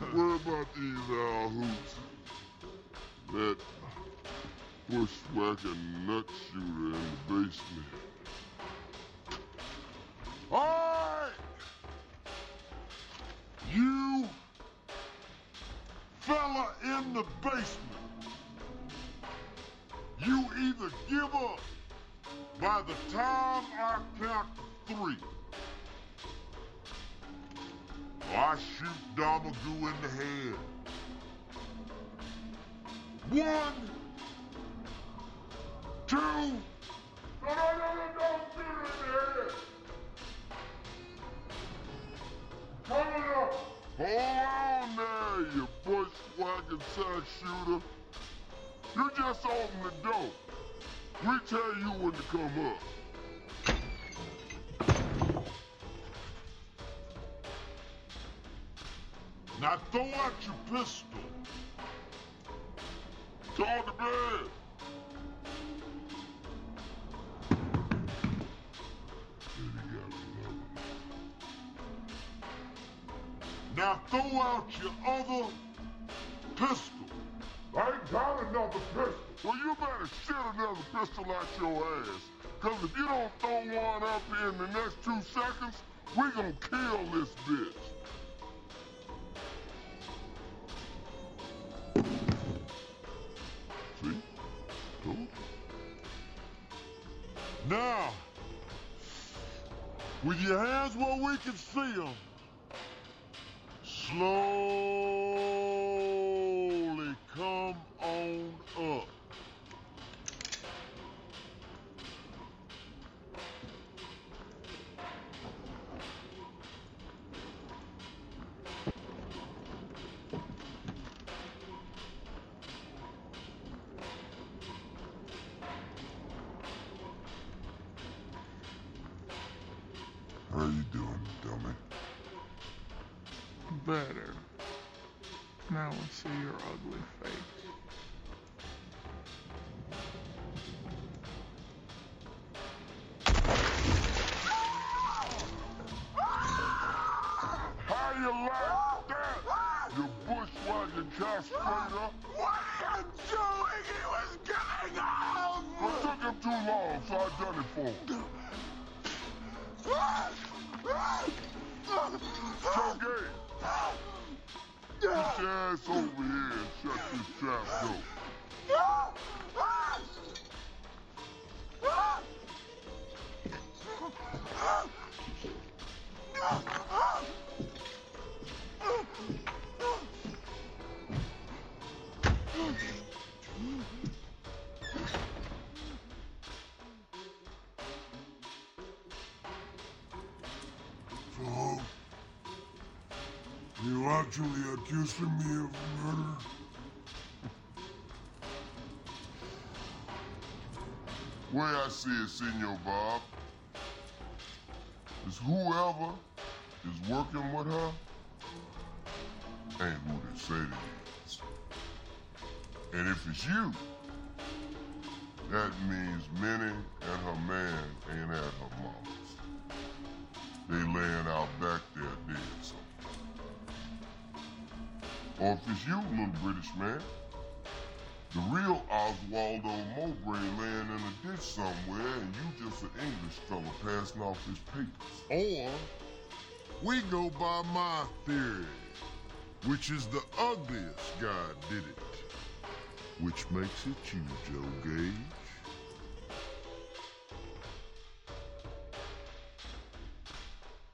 Worry about these uh, owl hoots. That bushwhacking nut shooter in the basement. Alright! You fella in the basement. You either give up by the time I count three. I shoot Domergue in the head. One, two, no, no, no, no, don't shoot in the head. Coming up. Hold on there, you bushwhacking side shooter. You just open the door. We tell you when to come up. Now throw out your pistol. Toward the bed. Then he got another one. Now throw out your other pistol. I ain't got another pistol. Well, you better shit another pistol out your ass. Cause if you don't throw one up in the next two seconds, we gonna kill this bitch. With your hands where we can see them, slowly Better. Now I see your ugly face. How you like that? You bushwhacking castrator? What are you doing? He was getting out! It took him too long, so I done it for him. Ass over here and shut this trap door. Actually accusing me of murder? Way I see it, Senor Bob, is whoever is working with her ain't who they say they is. And if it's you, that means Minnie and her man ain't at her mama's. They laying Or if it's you, little British man, the real Oswaldo Mobray laying in a ditch somewhere, and you just an English fella passing off his papers. Or we go by my theory, which is the ugliest guy did it, which makes it you, Joe Gage.